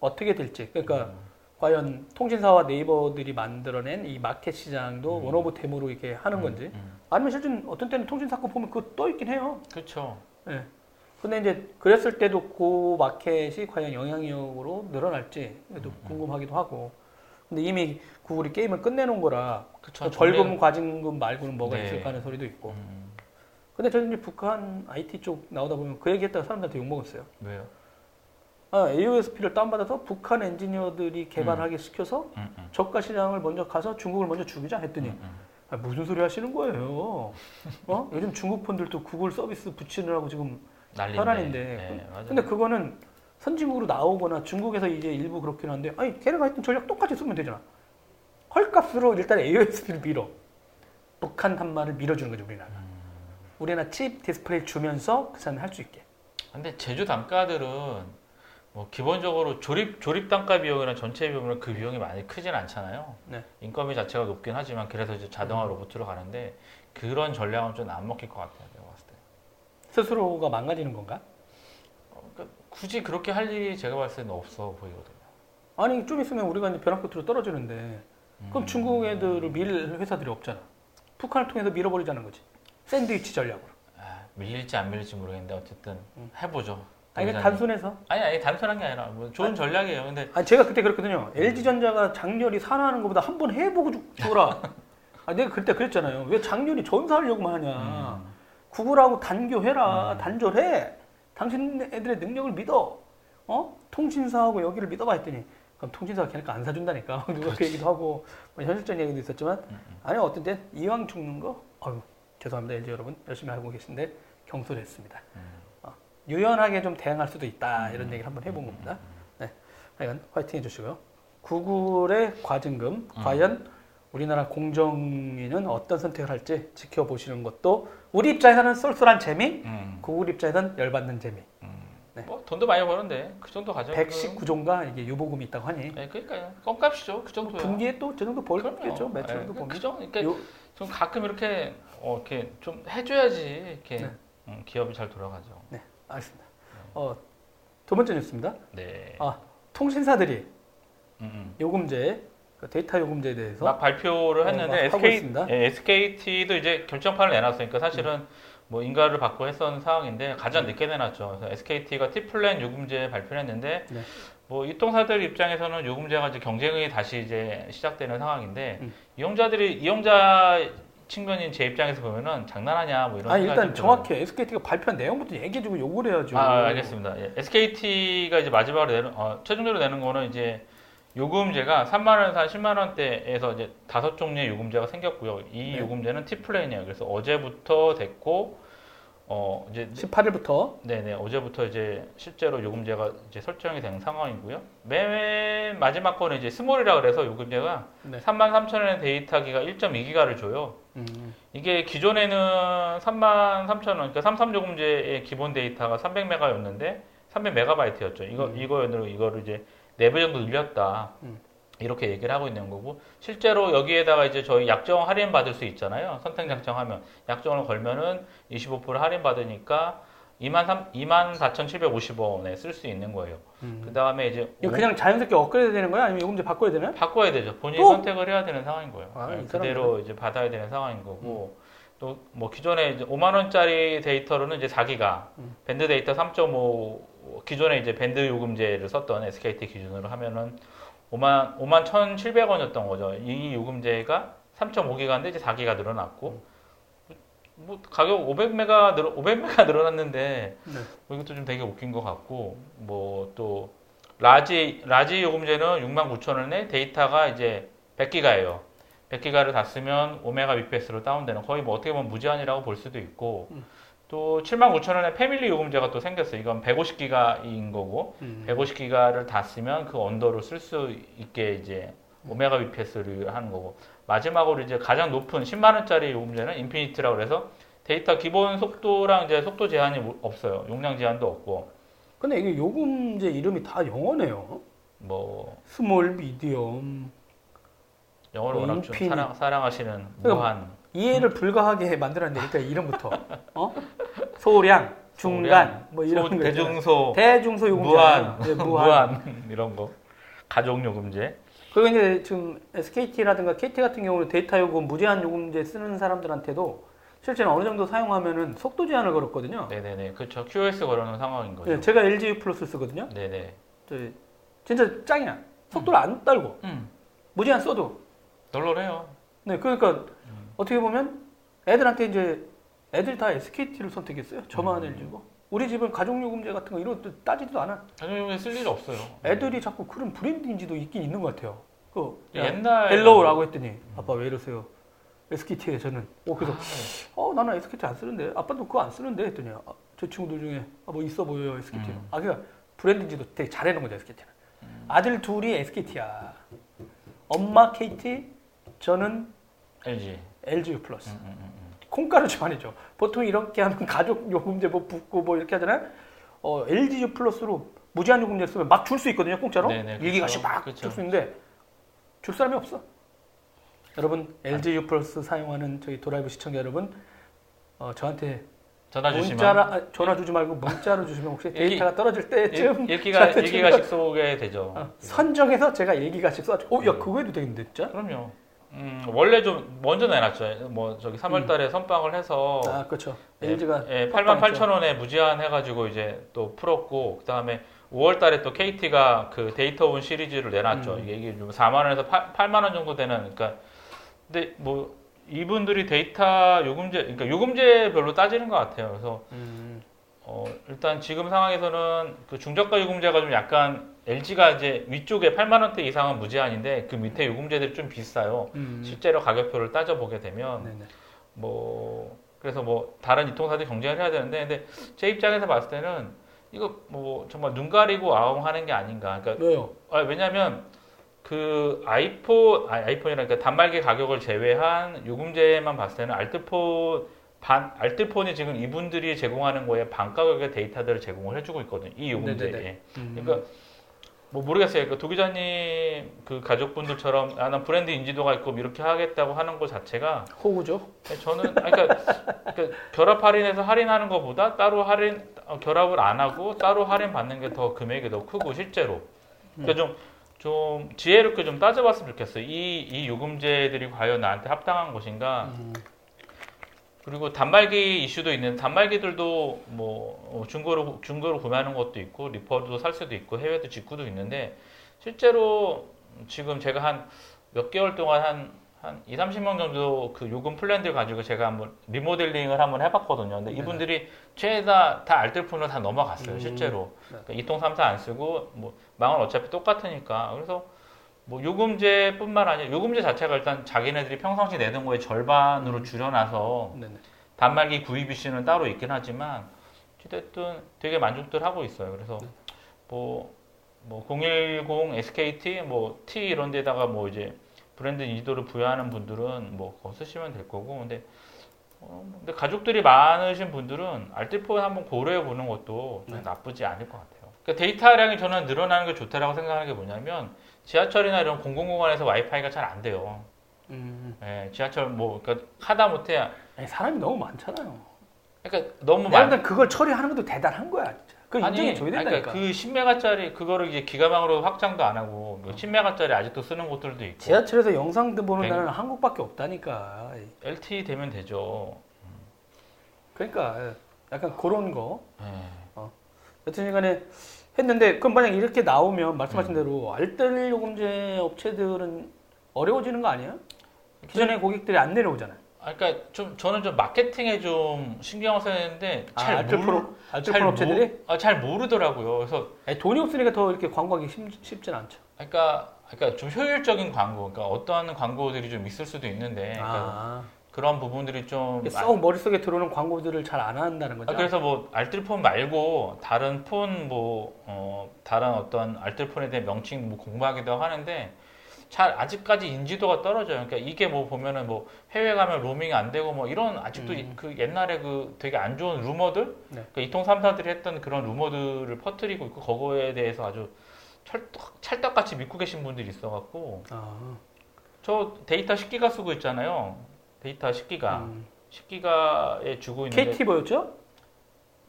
어떻게 될지 그러니까 음. 과연 통신사와 네이버들이 만들어낸 이 마켓 시장도 음. one of them으로 이렇게 하는 건지 음, 음. 아니면 실제 어떤 때는 통신사 거 보면 그거 떠 있긴 해요. 그렇죠. 예. 근데 이제 그랬을 때도 그 마켓이 과연 영향력으로 늘어날지 도 음, 궁금하기도 하고. 근데 이미 구글이 게임을 끝내놓은 거라 그렇죠. 벌금 과징금 말고는 뭐가 네. 있을까 하는 소리도 있고. 음, 근데 저는 이제 북한 IT 쪽 나오다 보면 그 얘기했다가 사람들한테 욕 먹었어요. 왜요? 아, AOSP를 다운받아서 북한 엔지니어들이 개발하게 시켜서 음, 음. 저가 시장을 먼저 가서 중국을 먼저 죽이자 했더니 음, 음. 아, 무슨 소리 하시는 거예요? 어? 요즘 중국 폰들도 구글 서비스 붙이느라고 지금 난리인데. 혈안인데. 네. 근데 그거는 선진국으로 나오거나 중국에서 이제 일부 그렇긴 한데 아니 걔네가 했던 전략 똑같이 쓰면 되잖아. 헐값으로 일단 AOSP를 밀어. 북한 단말을 밀어주는 거죠 우리나라. 음. 우리나라 칩 디스플레이 주면서 그 사람이 할 수 있게. 근데 제조 단가들은 뭐 기본적으로 조립 조립 단가 비용이나 전체 비용은 그 비용이 많이 크진 않잖아요. 네. 인건비 자체가 높긴 하지만 그래서 이제 자동화 로봇으로 가는데 그런 전략은 좀 안 먹힐 것 같아요. 내가 봤을 때. 스스로가 망가지는 건가? 어, 그러니까 굳이 그렇게 할 일이 제가 봤을 때는 없어 보이거든요. 아니 좀 있으면 우리가 이제 벼랑 끝으로 떨어지는데 그럼 음. 중국 애들을 밀 회사들이 없잖아. 북한을 통해서 밀어버리자는 거지. 샌드위치 전략으로. 아, 밀릴지 안 밀릴지 모르겠는데 어쨌든 음. 해보죠. 아니. 단순해서. 아니 아니 단순한 게 아니라 뭐 좋은 아니. 전략이에요. 근데 아니 제가 그때 그랬거든요. LG전자가 장렬히 산화하는 것보다 한 번 해보고 죽- 죽어라. 아 내가 그때 그랬잖아요. 왜 장렬히 전사하려고만 하냐. 음, 구글하고 단교해라. 음. 단절해. 당신 애들의 능력을 믿어. 어? 통신사하고 여기를 믿어봐 했더니 그럼 통신사가 걔네가 안 사준다니까. 누가 그 얘기도 하고 뭐 현실적인 얘기도 있었지만 음, 음. 아니 어떤 때 이왕 죽는 거 아유 죄송합니다 LG 여러분 열심히 하고 계신데 경솔했습니다. 음. 어, 유연하게 좀 대응할 수도 있다 음. 이런 얘기를 한번 해본 겁니다. 음, 네, 하여간 화이팅 해주시고요. 구글의 과징금 음. 과연 우리나라 공정위는 어떤 선택을 할지 지켜보시는 것도 우리 입장에서는 쏠쏠한 재미, 음, 구글 입장에서는 열받는 재미. 음. 네. 뭐 돈도 많이 버는데 그 정도 가져. 119조인가 이게 유보금이 있다고 하니 네, 그러니까요. 껌값이죠. 그 정도야. 분기에 또 저 정도. 벌겠죠 매출도 네, 보면. 그 정도. 그러니까 요- 좀 가끔 이렇게 어, 이렇게 좀 해줘야지 이렇게 네. 음, 기업이 잘 돌아가죠. 네, 알겠습니다. 어, 두 번째 뉴스입니다. 네. 아, 통신사들이 음, 음. 요금제, 그 데이터 요금제에 대해서 막 발표를 어, 했는데 막 하고 SK. 예, SKT도 이제 결정판을 내놨으니까 사실은 뭐 인가를 받고 했었는 상황인데 가장 늦게 내놨죠. 그래서 SKT가 T플랜 요금제 발표를 했는데 네. 뭐 이통사들 입장에서는 요금제가 이제 경쟁이 다시 이제 시작되는 상황인데 음. 이용자들이 이용자 측면인 제 입장에서 보면은 장난하냐 뭐 이런 생각이 일단. 정확히 SKT가 발표한 내용부터 얘기해주고 요구를 해야죠. 아, 알겠습니다. 예. SKT가 이제 마지막으로 내는, 어, 최종적으로 내는 거는 이제 요금제가 3만 원에서 한 10만 원대에서 이제 다섯 종류의 요금제가 생겼고요. 이 네. 요금제는 T플랜이에요. 그래서 어제부터 됐고, 어, 이제, 18일부터 네네, 어제부터 이제 실제로 요금제가 이제 설정이 된 상황이고요. 맨 마지막 거는 이제 스몰이라 그래서 요금제가 네. 3만 3천 원의 데이터 기가 1.2기가를 줘요. 음, 이게 기존에는 3만 3천 원, 그러니까 33요금제의 기본 데이터가 300메가였는데 300메가바이트였죠. 이거 음. 이거를 이거를 이제 4배 정도 늘렸다. 음. 이렇게 얘기를 하고 있는 거고 실제로 여기에다가 이제 저희 약정 할인 받을 수 있잖아요. 선택 약정하면 약정을 걸면은 25% 할인 받으니까 2만 3 2만 4,750원에 쓸 수 있는 거예요. 음. 그 다음에 이제 이거 그냥 자연스럽게 업그레이드 되는 거야? 아니면 요금제 바꿔야 되나요? 바꿔야 되죠. 본인이 또? 선택을 해야 되는 상황인 거예요. 아, 네, 이 그대로 이제 받아야 되는 상황인 거고 또뭐 기존에 이제 5만 원짜리 데이터로는 이제 4기가 음. 밴드 데이터 3.5 기존에 이제 밴드 요금제를 썼던 SKT 기준으로 하면은 5만 5만 1,700원이었던 거죠. 이 요금제가 3.5기가인데 이제 4기가 늘어났고 뭐 가격 500메가 늘 500메가 늘어났는데 네. 뭐 이것도 좀 되게 웃긴 것 같고 뭐 또 large large 요금제는 69,000원에 데이터가 이제 100기가예요. 100기가를 다 쓰면 5메가 bps로 다운되는 거의 뭐 어떻게 보면 무제한이라고 볼 수도 있고 음. 또 79,000원에 패밀리 요금제가 또 생겼어요. 이건 150기가인 거고 음. 150기가를 다 쓰면 그 언더로 쓸 수 있게 이제 5메가 bps를 하는 거고 마지막으로 이제 가장 높은 10만 원짜리 요금제는 infinite라고 그래서 데이터 기본 속도랑 이제 속도 제한이 뭐 없어요. 용량 제한도 없고 근데 이게 요금제 이름이 다 영어네요. 뭐 small, medium. 영어를 뭐 워낙 좀 사랑, 사랑하시는 그러니까 무한 이해를 불가하게 만들었는데 일단 이름부터 어? 소량, 중간 뭐 이런 소-. 대중소 대중소 요금제 무한 네, 무한. 무한 이런 거 가족 요금제 그리고 이제 지금 SKT라든가 KT 같은 경우는 데이터 요금 무제한 요금제 쓰는 사람들한테도 실제로 어느 정도 사용하면은 속도 제한을 걸었거든요. 네네네 그렇죠 QoS 걸어놓은 상황인 거죠 네, 제가 LG U 플러스 쓰거든요. 네네 저 진짜 짱이야. 속도를 안 딸고 음 무제한 써도. 널널해요 네, 그러니까 음. 어떻게 보면 애들한테 이제 애들 다 SKT를 선택했어요. 저만 음. LG고. 우리 집은 가족 요금제 같은 거 이런 것도 따지지도 않아. 가족 요금제 쓸 일 없어요 애들이 자꾸 그런 브랜드 인지도 있긴 있는 것 같아요. 그 야, 옛날 헬로우라고 했더니 아빠 왜 이러세요? SKT에 저는 어 그래서 아, 네. 어 나는 SKT 안 쓰는데 아빠도 그거 안 쓰는데 했더니 아, 제 친구들 중에 아, 뭐 있어 보여요 SKT. 음. 아 그러니까 브랜드 인지도 되게 잘해놓은 거죠 SKT는. 아들 둘이 SKT야. 엄마 KT, 저는 LG LG 플러스. 음, 음, 음, 음. 콩가루 집안이죠. 보통 이렇게 하면 가족 요금제 뭐 붙고 뭐 이렇게 하잖아요. 어, LG 플러스로 무제한 요금제 쓰면 막 줄 수 있거든요, 공짜로. 네네, 그쵸. 일기가씩 막줄 그쵸. 수 있는데 줄 사람이 없어. 여러분 LG U 플러스 사용하는 저희 도라이브 시청자 여러분, 어, 저한테 전화 주시면 문자라 아, 전화 주지 말고 문자로 주시면 혹시 데이터가 떨어질 때쯤 1기가 저한테 1기가씩 쏘게 되죠 어, 선정해서 제가 일기가씩 써. 어, 야 그거 해도 되겠는데 진짜? 그럼요 음, 원래 좀 먼저 내놨죠 뭐 저기 3월 달에 선빵을 해서 아 그렇죠. 예, LG가 예, 8만 8천 원에 무제한 해 가지고 이제 또 풀었고 그 다음에 5월 달에 또 KT가 그 데이터 온 시리즈를 내놨죠. 음. 이게 이게 좀 4만 원에서 8, 만원 정도 되는 그러니까 근데 뭐 이분들이 데이터 요금제 그러니까 요금제별로 따지는 것 같아요. 그래서 음, 어, 일단 지금 상황에서는 그 중저가 요금제가 좀 약간 LG가 이제 위쪽에 8만 원대 이상은 무제한인데 그 밑에 요금제들이 좀 비싸요. 음, 실제로 가격표를 따져 보게 되면 네네. 뭐 그래서 뭐 다른 유통사들 경쟁을 해야 되는데 근데 제 입장에서 봤을 때는 이거 뭐 정말 눈 가리고 아웅하는 게 아닌가. 그러니까 왜요? 아, 왜냐하면 그 아이폰 아, 아이폰이라 그러니까 단말기 가격을 제외한 요금제만 봤을 때는 알뜰폰 반 알뜰폰이 지금 이분들이 제공하는 거에 반 가격의 데이터들을 제공을 해주고 있거든요. 이 요금제에. 음. 그러니까 뭐 모르겠어요. 그 도기자님 그 가족분들처럼 아, 난 브랜드 인지도가 있고 이렇게 하겠다고 하는 것 자체가 호구죠. 네, 저는 그러니까, 그러니까 결합 할인해서 할인하는 것보다 따로 할인 어, 결합을 안 하고 따로 할인 받는 게 더 금액이 더 크고 실제로 그러니까 좀, 좀 지혜롭게 좀 따져봤으면 좋겠어요. 이, 이 요금제들이 과연 나한테 합당한 것인가? 음. 그리고 단말기 이슈도 있는 단말기들도 뭐 어, 중고로 중고로 구매하는 것도 있고 리퍼도 살 수도 있고 해외도 직구도 있는데 실제로 지금 제가 한 몇 개월 동안 한, 한 2, 30명 정도 그 요금 플랜들 가지고 제가 한번 리모델링을 한번 해봤거든요. 근데. 이분들이 최다 다 알뜰폰으로 다 넘어갔어요. 음. 실제로. 네. 그러니까 이통 삼사 안 쓰고 뭐 망은 어차피 똑같으니까. 그래서 뭐 요금제뿐만 아니라 요금제 자체가 일단 자기네들이 평상시 내던 거의 절반으로 줄여놔서 네네. 단말기 구입 이슈는 따로 있긴 하지만 어쨌든 되게 만족들 하고 있어요. 그래서 뭐, 뭐 010 SKT 뭐 T 이런 데다가 뭐 이제 브랜드 인지도를 부여하는 분들은 뭐 그거 쓰시면 될 거고 근데 어, 근데 가족들이 많으신 분들은 알뜰폰 한번 고려해 보는 것도 네. 나쁘지 않을 것 같아요. 그러니까 데이터량이 저는 늘어나는 게 좋다라고 생각하는 게 뭐냐면 지하철이나 이런 공공공간에서 와이파이가 잘 안 돼요. 음. 예, 지하철 뭐 그러니까 하다 못해 아니, 사람이 너무 많잖아요. 그러니까 너무 많 볼땐 그걸 처리하는 것도 대단한 거야. 진짜. 그걸 인정해 줘야 된다니까. 그러니까 그 10메가짜리 그거를 이제 기가망으로 확장도 안 하고 10메가짜리 아직도 쓰는 곳들도 있고 지하철에서 영상 보는 백- 나라는 한국밖에 없다니까. LTE 되면 되죠. 그러니까 약간 그런 거. 예. 여튼 간에 했는데 그럼 만약 이렇게 나오면 음. 말씀하신 대로 알뜰 요금제 업체들은 어려워지는 거 아니에요? 기존의 고객들이 안 내려오잖아요. 아, 그러니까 좀 저는 좀 마케팅에 좀 신경을 써야 되는데 아, 잘 알뜰 모르 프로 알뜰 잘 프로 업체들이 모- 아, 잘 모르더라고요. 그래서 아니, 돈이 없으니까 더 이렇게 광고하기 쉽, 쉽진 않죠. 그러니까 그러니까 좀 효율적인 광고, 그러니까 어떠한 광고들이 좀 있을 수도 있는데 그러니까 아, 그런 부분들이 좀썩 머릿속에 들어오는 광고들을 잘 안 한다는 거죠. 아, 그래서 뭐 알뜰폰 말고 다른 폰 뭐 어, 다른 어떤 알뜰폰에 대한 명칭 뭐 공부하기도 하는데 잘 아직까지 인지도가 떨어져요. 그러니까 이게 뭐 보면은 뭐 해외 가면 로밍이 안 되고 뭐 이런 아직도 음. 그 옛날에 그 되게 안 좋은 루머들, 네. 그 이통 삼사들이 했던 그런 루머들을 퍼뜨리고 있고 그거에 대해서 아주 찰떡, 찰떡같이 믿고 계신 분들이 있어갖고 아, 저 데이터 10기가 쓰고 있잖아요. 데이터 10기가 음. 10기가에 주고 있는데 KT 뭐였죠?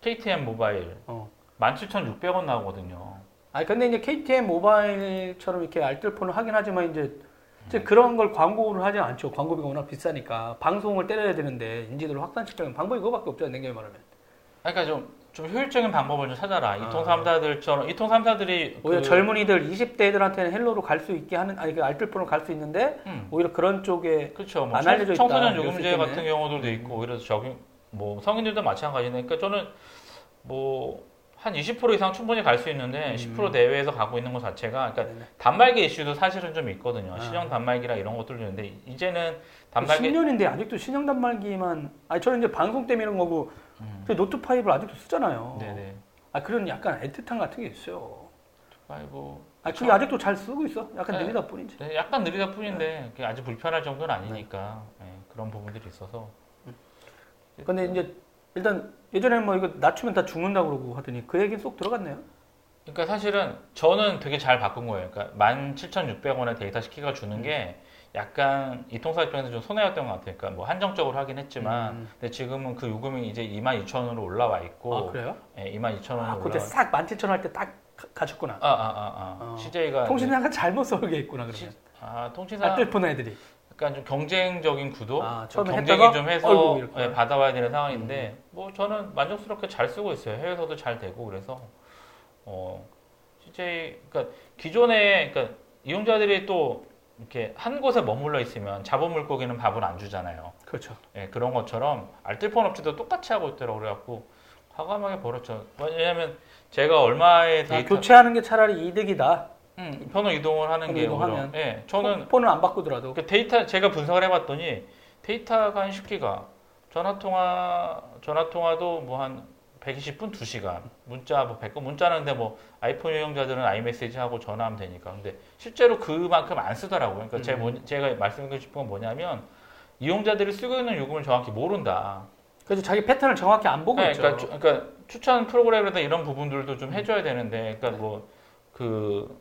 KTM 모바일 어. 17,600원 나오거든요. 아 근데 이제 KTM 모바일처럼 이렇게 알뜰폰을 하긴 하지만 이제, 이제 그런 걸 광고를 하지 않죠. 광고비가 워낙 비싸니까 방송을 때려야 되는데 인지도를 확산시키려면 방법이 그거밖에 없죠. 냉정히 말하면. 그러니까 좀, 좀 효율적인 방법을 좀 찾아라. 아. 이통 삼사들처럼 이통 삼사들이 오히려 그- 젊은이들 20대들한테는 헬로로 갈 수 있게 하는 아니 그 알뜰폰으로 갈 수 있는데 음, 오히려 그런 쪽에 그렇죠. 뭐안 청- 알려져 있다, 청소년 요금제. 같은 경우들도 음. 있고 오히려 적용 뭐 성인들도 마찬가지네. 그러니까 저는 뭐 한 20% 이상 충분히 갈 수 있는데 음. 10% 내외에서 가고 있는 것 자체가 그러니까 네네. 단말기 이슈도 사실은 좀 있거든요. 아. 신형 단말기라 이런 것들도 있는데 이제는 단말기 10년인데 아직도 신형 단말기만 아니 저는 이제 방송 때문에 이런 거고 음. 저 노트 5를 아직도 쓰잖아요. 네네. 아 그런 약간 애틋한 같은 게 있어요. 아이고 아 그게 아직도 잘 쓰고 있어. 약간 네. 느리다 뿐이지. 네, 약간 느리다 뿐인데 그게 아주 불편할 정도는 아니니까 네, 그런 부분들이 있어서 근데 이제 일단 예전에 뭐 이거 낮추면 다 죽는다 그러고 하더니 그 얘기는 쏙 들어갔네요. 그러니까 사실은 저는 되게 잘 바꾼 거예요. 그러니까 17,600원에 데이터 10기가 주는 게 약간 이 통사 입장에서 좀 손해였던 것 같아요. 그러니까 뭐 한정적으로 하긴 했지만 음. 근데 지금은 그 요금이 이제 22,000원으로 올라와 있고 아 그래요? 예, 22,000원으로 아 올라와 그때 싹 17,000원 할 때 딱 가졌구나. 아, 아, 아, 아. 어. CJ가 통신사가 잘못 썰게 있구나 그러면. 시- 아, 통신사 알뜰폰 애들이. 약간 좀 경쟁적인 구도, 아, 경쟁이 좀 해서. 음. 예, 받아와야 되는 상황인데 뭐 저는 만족스럽게 잘 쓰고 있어요. 해외에서도 잘 되고 그래서 어 CJ 그러니까 기존에 그러니까 이용자들이 또 이렇게 한 곳에 머물러 있으면 잡은 물고기는 밥을 안 주잖아요. 그렇죠. 예, 그런 것처럼 알뜰폰 업체도 똑같이 하고 있더라고 그래갖고 과감하게 벌었죠. 왜냐하면 제가 얼마의 아, 교체하는 게 차라리 이득이다. 음, 편을 이동을 하는 게 이동하면. 예, 저는 폰을 안 바꾸더라도. 그 데이터 제가 분석을 해봤더니 데이터가 한 10기가 전화 통화 전화 통화도 뭐 한 120분 2시간 문자 뭐 100건 문자는 근데 뭐 아이폰 이용자들은 아이메시지 하고 전화하면 되니까 근데 실제로 그만큼 안 쓰더라고요. 그러니까 제가, 뭐- 제가 말씀드리고 싶은 건 뭐냐면 이용자들이 쓰고 있는 요금을 정확히 모른다. 그래서 자기 패턴을 정확히 안 보고 네, 있죠. 그러니까, 추- 그러니까 추천 프로그램이나 이런 부분들도 좀 해줘야 되는데, 그러니까 뭐 그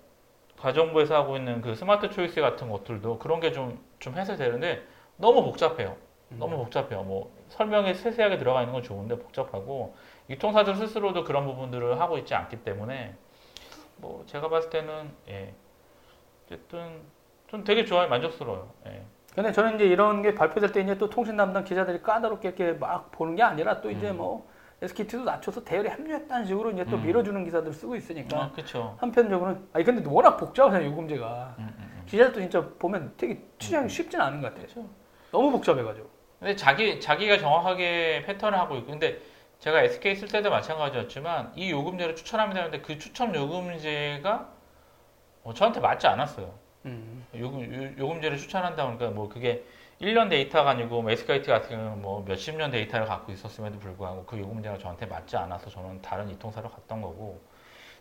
가정부에서 하고 있는 그 스마트 초이스 같은 것들도 그런 게 좀좀 해서 되는데 너무 복잡해요. 너무 복잡해요. 뭐 설명에 세세하게 들어가 있는 건 좋은데 복잡하고 유통사들 스스로도 그런 부분들을 하고 있지 않기 때문에 뭐 제가 봤을 때는 예 어쨌든 좀 되게 좋아요, 만족스러워요. 예. 근데 저는 이제 이런 게 발표될 때 이제 또 통신 담당 기자들이 까다롭게 이렇게 막 보는 게 아니라 또 이제 음. 뭐 SKT도 낮춰서 대열에 합류했다는 식으로 이제 또 음. 밀어주는 기사들 쓰고 있으니까 아, 그렇죠. 한편적으로는 아니 근데 워낙 복잡하잖아요 요금제가 음, 음, 음. 기자들도 진짜 보면 되게 취재하기 쉽진 않은 것 같아요. 그렇죠. 너무 복잡해가지고. 근데 자기 자기가 정확하게 패턴을 하고 있고 근데 제가 SK 쓸 때도 마찬가지였지만 이 요금제를 추천합니다 하는데 그 추천 요금제가 어, 저한테 맞지 않았어요. 음. 요금 요- 요금제를 추천한다 보니까 뭐 그게 1년 데이터가 아니고 뭐 SKT 같은 경우는 뭐 몇십 년 데이터를 갖고 있었음에도 불구하고 그 요금제가 저한테 맞지 않아서 저는 다른 이통사로 갔던 거고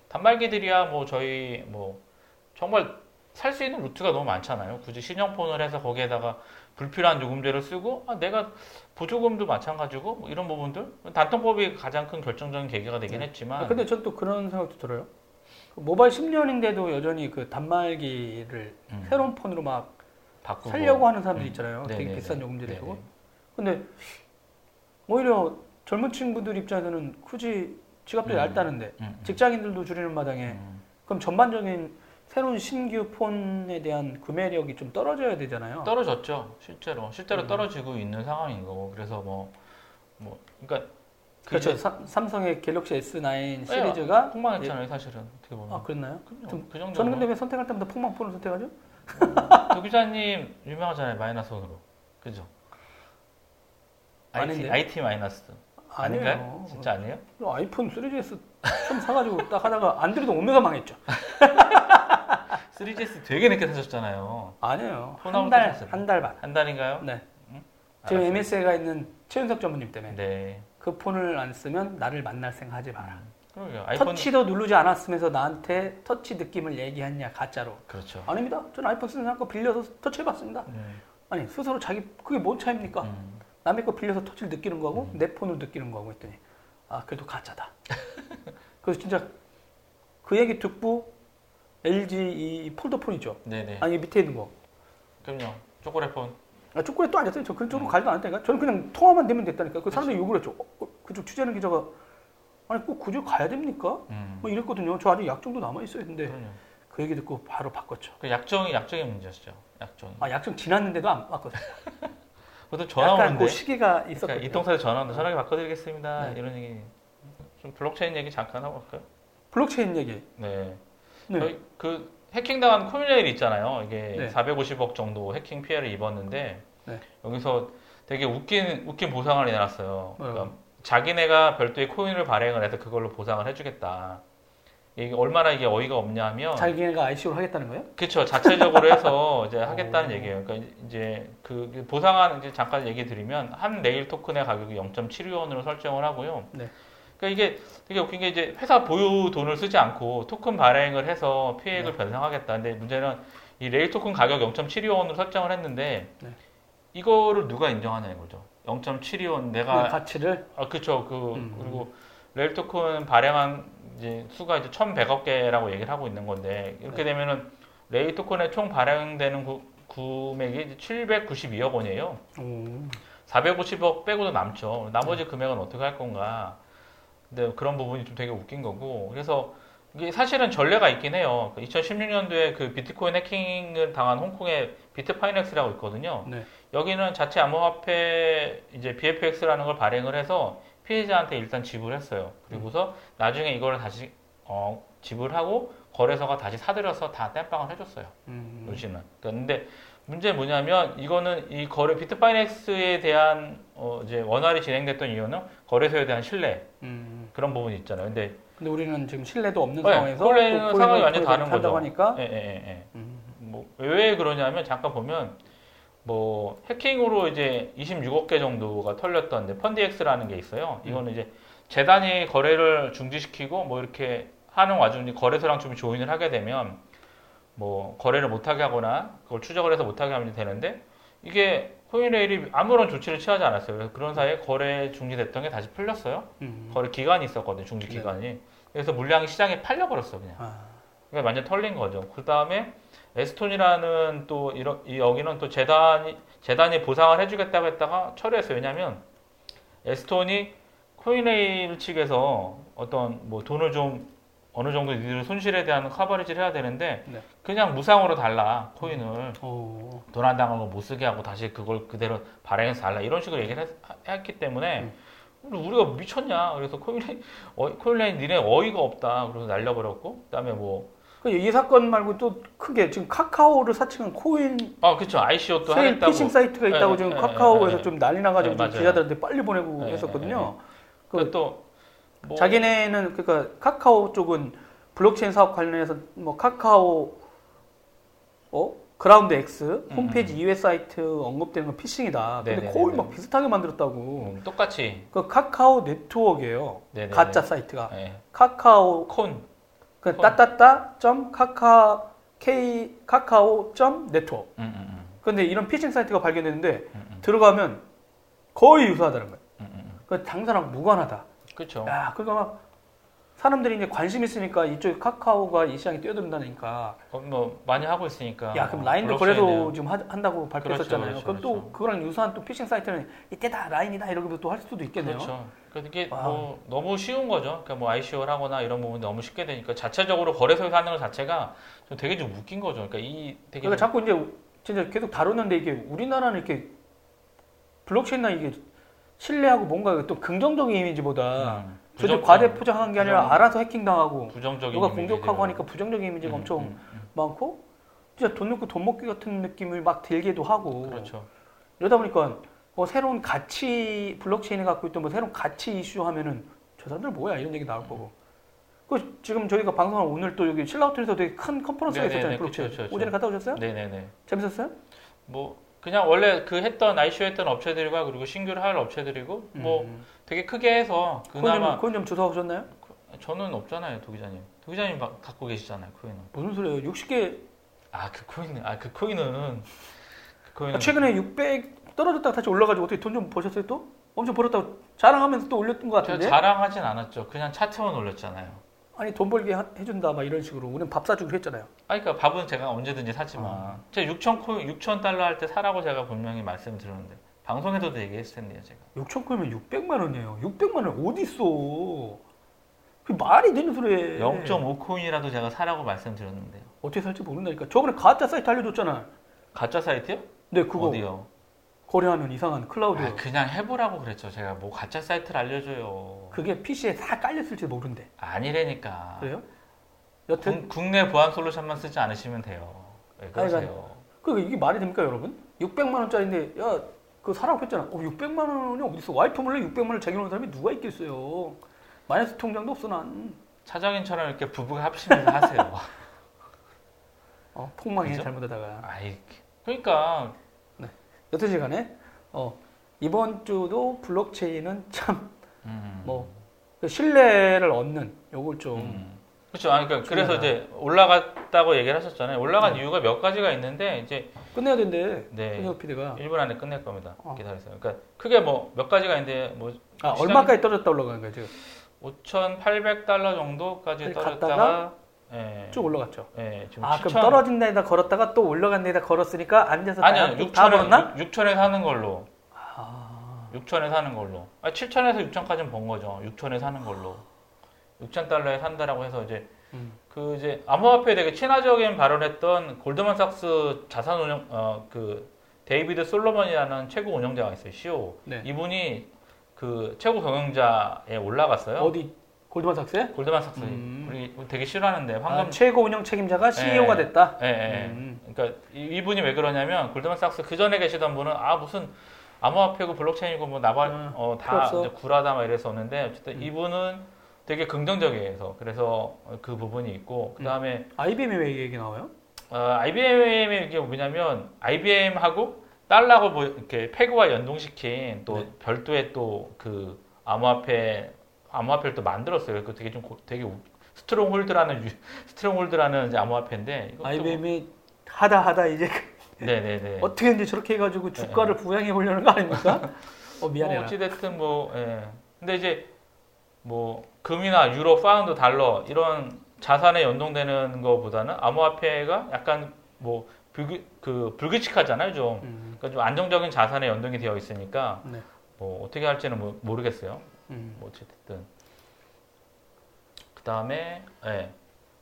단말기들이야 뭐 저희 뭐 정말 살 수 있는 루트가 너무 많잖아요. 굳이 신형폰을 해서 거기에다가 불필요한 요금제를 쓰고 아, 내가 보조금도 마찬가지고 뭐 이런 부분들 단통법이 가장 큰 결정적인 계기가 되긴 네. 했지만 아, 근데 전또 그런 생각도 들어요. 그 모바일 10년인데도 여전히 그 단말기를 음. 새로운 폰으로 막 바꾸고. 살려고 하는 사람들 음. 있잖아요. 되게 네네네. 비싼 요금제를 네네. 두고. 근데 오히려 젊은 친구들 입장에서는 굳이 지갑도 음. 얇다는데 음, 음. 직장인들도 줄이는 마당에 음. 그럼 전반적인 새로운 신규 폰에 대한 구매력이 좀 떨어져야 되잖아요. 떨어졌죠 실제로 실제로 음. 떨어지고 있는 상황인 거고 그래서 뭐뭐 그러니까 그렇죠. 삼- 삼성의 갤럭시 S9 시리즈가 폭망했잖아요 사실은 어떻게 보면 아 그랬나요? 좀- 그 정도 저는 근데 왜 선택할 때마다 폭망폰을 선택하죠? 그 기자님 유명하잖아요 마이너스 으로 그죠 IT, 아닌데? IT 마이너스 아닌가요? 아니에요. 진짜 아니에요? 아이폰 3GS 처음 사가지고 딱 하다가 안드로이드 오메가 망했죠. 3GS 되게 늦게 사셨잖아요 아니에요. 폰한 달. 한 달 반. 한 달인가요? 네. 지금 알았어요. MS에가 있는 최윤석 전무님 때문에 네 그 폰을 안 쓰면 나를 만날 생각하지 마라. 그러게요 아이폰 터치도 누르지 않았으면서 나한테 터치 느낌을 얘기했냐 가짜로. 그렇죠 아닙니다. 저는 아이폰 쓰는 사람 거 빌려서 터치해봤습니다. 네. 아니 스스로 자기 그게 뭔 차입니까? 음. 남의 거 빌려서 터치를 느끼는 거고 내 폰을 느끼는 거고 했더니 아 그래도 가짜다. 그래서 진짜 그 얘기 듣고 LG 이 폴더폰이죠. 네네 아니 밑에 있는 거. 그럼요 초콜릿 폰 아, 초콜릿도 아니었어요. 저 그쪽으로 음. 가지도 않았다니까. 저는 그냥 통화만 되면 됐다니까. 그 사람들이 욕을 했죠. 어, 어, 그쪽 취재하는 기자가 아니 꼭 그쪽 가야 됩니까? 음. 뭐 이랬거든요. 저 아직 약정도 남아 있어야 되는데 그럼요 그 얘기 듣고 바로 바꿨죠. 그 약정이 약정의 문제였죠 약정이 아 약정 지났는데도 안 바꿨어요. 그것도 전화 약간 오는데 그 시기가 그러니까 있었거든요. 이통사에 전화 오는데 전화기 바꿔드리겠습니다 네. 이런 얘기 좀 블록체인 얘기 잠깐 하고 갈까요? 블록체인 얘기. 네. 네. 그 해킹당한 코인레일 있잖아요. 이게 네. 450억 정도 해킹 피해를 입었는데 네. 여기서 되게 웃긴 웃긴 보상을 내놨어요. 그러니까? 자기네가 별도의 코인을 발행을 해서 그걸로 보상을 해주겠다. 이게 얼마나 이게 어이가 없냐면 자기네가 ICO를 하겠다는 거예요? 그렇죠. 자체적으로 해서 이제 오. 하겠다는 얘기예요. 그러니까 이제 그 보상안 이제 잠깐 얘기 드리면 한 네일 토큰의 가격이 0.7위원으로 설정을 하고요. 네. 그러니까 이게 되게 웃긴 게 이제 회사 보유 돈을 쓰지 않고 토큰 발행을 해서 피해액을 네. 변상하겠다. 근데 문제는 이 레일 토큰 가격 0.72원으로 설정을 했는데 네. 이거를 누가 인정하냐는 거죠. 0.72원 내가 그 가치를 아 그렇죠. 그 음. 그리고 레일 토큰 발행한 이제 수가 이제 1,100억 개라고 얘기를 하고 있는 건데 이렇게 네. 되면은 레일 토큰의 총 발행되는 구, 구매액이 792억 원이에요. 오. 450억 빼고도 남죠. 나머지 네. 금액은 어떻게 할 건가? 근데 그런 부분이 좀 되게 웃긴 거고. 그래서 이게 사실은 전례가 있긴 해요. 2016년도에 그 비트코인 해킹을 당한 홍콩의 비트파이넥스라고 있거든요. 네. 여기는 자체 암호화폐 이제 BFX라는 걸 발행을 해서 피해자한테 일단 지불했어요. 그리고서 나중에 이거를 다시 어, 지불하고 거래소가 다시 사들여서 다 땜빵을 해줬어요. 음. 요즘은. 그런데 문제 뭐냐면 이거는 이 거래 비트파이넥스에 대한 어 이제 원활히 진행됐던 이유는 거래소에 대한 신뢰 음. 그런 부분이 있잖아요. 근데 근데 우리는 지금 신뢰도 없는 네, 상황에서 원래는 또 상황이 완전 다른 거죠. 하니까 예, 예, 예, 예. 음. 뭐왜 그러냐면 잠깐 보면 뭐 해킹으로 이제 26억 개 정도가 털렸던 펀디엑스라는 게 있어요. 이거는 이제 재단이 거래를 중지시키고 뭐 이렇게 하는 와중에 거래소랑 좀 조인을 하게 되면 뭐 거래를 못하게 하거나 그걸 추적을 해서 못하게 하면 되는데 이게 코인레일이 아무런 조치를 취하지 않았어요. 그래서 그런 사이에 거래 중지됐던 게 다시 풀렸어요. 음. 거래 기간이 있었거든요. 중지 네. 기간이. 그래서 물량이 시장에 팔려버렸어 그냥. 아. 그러니까 완전 털린 거죠. 그 다음에 에스톤이라는 또 이런 이 여기는 또 재단이 재단이 보상을 해주겠다고 했다가 철회했어요. 왜냐하면 에스톤이 코인레일 측에서 어떤 뭐 돈을 좀 어느 정도 니들 손실에 대한 coverage를 해야 되는데 네. 그냥 무상으로 달라 코인을 오. 도난당한 거 못 쓰게 하고 다시 그걸 그대로 발행해서 달라 이런 식으로 얘기를 했, 했기 때문에 음. 우리가 미쳤냐 그래서 코인레일 어, 코인레일 니네 어이가 없다 그래서 날려버렸고 그다음에 뭐 그 이 사건 말고 또 크게 지금 카카오를 사칭한 코인 아, 그쵸. ICO 또 세일. 피싱 사이트가 있다고 네, 지금 네, 카카오에서 네, 좀 난리 나가지고. 기자들한테 빨리 보내고 네, 했었거든요. 그 또, 뭐, 자기네는 그러니까 카카오 쪽은 블록체인 사업 관련해서 뭐 카카오 어 그라운드 X 홈페이지 음. 이외 사이트 언급되는 건 피싱이다. 근데 네네네네. 거의 막 비슷하게 만들었다고. 음, 똑같이. 그 카카오 네트워크예요. 네네네. 가짜 사이트가 네. 카카오 콘. 그 콘. 따따따 점 카카 k 카카오 점 네트워크. 음, 음, 음, 근데 이런 피싱 사이트가 발견됐는데 음, 음, 들어가면 거의 유사하다는 거예요. 그 당사랑 무관하다. 그쵸. 야, 그러니까 막 사람들이 이제 관심 있으니까 이쪽 카카오가 이 시장에 뛰어든다니까. 어, 뭐 많이 하고 있으니까. 야 그럼 어, 라인도 거래도 지금 하- 한다고 발표했었잖아요. 그렇죠, 그럼 또 그렇죠. 그거랑 유사한 또 피싱 사이트는 이때다 라인이다 이러고 또 할 수도 있겠네요. 그렇죠. 그러니까 이게 와. 뭐 너무 쉬운 거죠. 그러니까 뭐 ICO를 하거나 이런 부분이 너무 쉽게 되니까 자체적으로 거래소에서 하는 것 자체가 좀 되게 좀 웃긴 거죠. 그러니까 이 되게 그러니까 좀- 자꾸 이제 진짜 계속 다뤘는데 이게 우리나라는 이렇게 블록체인이나 이게 신뢰하고 뭔가 또 긍정적인 이미지보다 음, 부정- 과대 포장한 게 아니라 부정- 알아서 해킹당하고 누가 공격하고 하니까 부정적인 이미지가 음, 엄청 음, 음. 많고 진짜 돈 넣고 돈 먹기 같은 느낌을 막 들기도 하고 그렇죠. 이러다 보니까 뭐 새로운 가치 블록체인이 갖고 있던 뭐 새로운 가치 이슈 하면은 저 사람들 뭐야 이런 얘기 나올 거고 그 지금 저희가 방송한 오늘 또 여기 신라호텔에서 되게 큰 컨퍼런스가 네네네, 있었잖아요 블록체인 그쵸, 그쵸, 그쵸. 오전에 갔다 오셨어요? 네네네. 재밌었어요? 뭐 그냥 원래 그 했던 ICO 했던 업체들과 그리고 신규를 할 업체들이고 뭐 음. 되게 크게 해서 그나마 그건 좀 주워 오셨나요? 저는 없잖아요, 도 기자님. 도 기자님 막 갖고 계시잖아요, 코인은. 무슨 소리예요? 60개 아, 그 코인은 아, 그 코인은 그 코인은 아, 최근에 600 떨어졌다가 다시 올라가지고 어떻게 돈 좀 버셨어요 또? 엄청 벌었다고 자랑하면서 또 올렸던 것 같은데? 자랑하진 않았죠. 그냥 차트만 올렸잖아요. 아니 돈 벌게 하- 해준다 막 이런 식으로 우리는 밥 사주기로 했잖아요. 아, 그러니까 밥은 제가 언제든지 사지만 아. 제가 6천 코인 6천 달러 할 때 사라고 제가 분명히 말씀드렸는데 방송에서도 얘기했을 텐데요, 제가. 6천 코이면 600만 원이에요. 600만 원 어디 있어? 그 말이 되는 소리예요. 0.5 코인이라도 제가 사라고 말씀드렸는데요. 어떻게 살지 모른다니까. 저번에 가짜 사이트 알려줬잖아. 가짜 사이트요? 네 그거 어디요? 거래하면 이상한 클라우드. 아, 그냥 해보라고 그랬죠. 제가 뭐 가짜 사이트를 알려줘요. 그게 PC에 다 깔렸을지 모른대. 아니라니까. 그래요? 여튼 국, 국내 보안 솔루션만 쓰지 않으시면 돼요. 왜 그러세요? 그 이게 말이 됩니까 여러분? 600만 원짜리인데 야 그거 사라고 했잖아. 어 600만 원이 어디 있어? 와이프 몰래 600만 원을 쟁여놓은 사람이 누가 있겠어요? 마이너스 통장도 없어 난. 차장인처럼 이렇게 부부가 합심해서 하세요. 어, 폭망해 그죠? 잘못하다가. 아이, 그러니까 여튼 시간에 어, 이번 주도 블록체인은 참 음, 뭐, 그 신뢰를 얻는 요걸 좀 음. 그렇죠. 아, 그러니까 그래서. 이제 올라갔다고 얘기를 하셨잖아요. 올라간 네. 이유가 몇 가지가 있는데 이제 끝내야 된대. 네. 손혁 PD가. 1분 안에 끝낼 겁니다. 어. 기다리세요. 그러니까 크게 뭐 몇 가지가 있는데 뭐 아, 얼마까지 떨어졌다 올라가는 거야, 지금? 5,800달러 정도까지 떨어졌다가 예. 쭉 올라갔죠. 예, 지금 아, 7,000 그럼 떨어진 데다 걸었다가 또 올라간 데다 걸었으니까 앉아서. 다, 다 6천에 벌었나? 6천에 사는 걸로. 아, 6천에 사는 걸로. 아, 7천에서 6천까지는 번 거죠. 6천에 사는 걸로. 6천 달러에 산다라고 해서 이제 음. 그 이제 암호화폐에 되게 친화적인 발언했던 골드만삭스 자산 운영 어그 데이비드 솔로몬이라는 최고 운영자가 있어요. CEO. 네. 이분이 그 최고 경영자에 올라갔어요. 어디? 골드만삭스에? 골드만삭스 음. 우리 되게 싫어하는데 아, 황금 최고 운영 책임자가 CEO가 예. 됐다. 예, 예. 음. 그러니까 이- 이분이 왜 그러냐면 골드만삭스 그 전에 계시던 분은 아 무슨 암호화폐고 블록체인이고 뭐 나발 음, 필요 어다 없어. 구라다 막 이랬었는데 어쨌든 음. 이분은 되게 긍정적이에요. 그래서 그 부분이 있고 그 다음에 IBM이 왜 얘기 나와요? IBM의 이게 뭐냐면 IBM하고 달러하고 뭐 이렇게 페그화 연동시킨 또 네. 별도의 또 그 암호화폐 암호화폐를 또 만들었어요. 그 되게 좀 고- 되게 우- Stronghold라는 유- Stronghold라는 암호화폐인데 IBM이 하다 하다 이제 네네네. 어떻게 이제 저렇게 해가지고 주가를 부양해 보려는 거 아닙니까? 어 미안해라. 뭐 어찌됐든 뭐, 예. 근데 이제 뭐 금이나 유로, 파운드, 달러 이런 자산에 연동되는 것보다는 암호화폐가 약간 뭐 불규, 그 불규칙하잖아요, 좀. 음, 그러니까 좀 안정적인 자산에 연동이 되어 있으니까 네. 뭐 어떻게 할지는 모- 모르겠어요. 음. 뭐 어쨌든 그 다음에 예.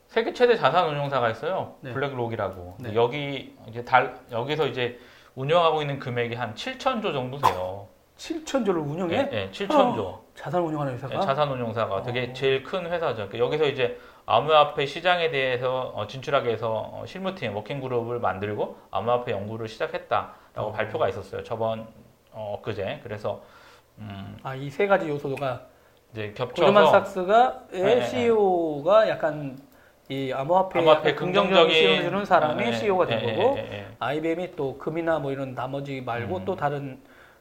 세계 최대 자산 운용사가 있어요. 네. 블랙록이라고. 네. 여기 이제 달 여기서 이제 운영하고 있는 금액이 한 7천조 정도 돼요. 7천조를 운영해? 예, 예, 7천조. 자산 운영하는 회사가? 예, 자산 운용사가 되게 어. 제일 큰 회사죠. 그러니까 여기서 이제 암호화폐 시장에 대해서 어, 진출하기 위해서 어, 실무팀, 워킹그룹을 만들고 암호화폐 연구를 시작했다라고 어. 발표가 있었어요. 저번 어, 엊그제. 그래서 음, 아, 이 세 가지 요소가 이제 겹쳐서 골드만삭스가의 네, 네. CEO가 약간 이 암호화폐 약간 긍정적인 긍정적인 주는 사람이 예, 예, CEO가 된 예, 거고 예, 예, 예. IBM이 또 금이나 뭐 이런 나머지 말고 음. 또 다른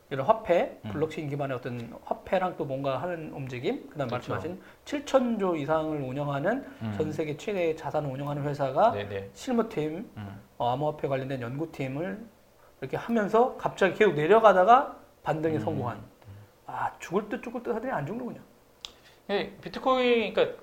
이런 화폐, 음. 블록체인 기반의 어떤 화폐랑 또 뭔가 하는 움직임, 그다음 그렇죠. 말씀하신 7천조 이상을 운영하는 음. 전 세계 최대 자산을 운영하는 회사가. 실무팀, 음. 어, 암호화폐 관련된 연구팀을 이렇게 하면서 갑자기 계속 내려가다가 반등에 음. 성공한. 아 죽을 듯 죽을 듯 하더니 안 죽는군요. 예, 비트코인 그러니까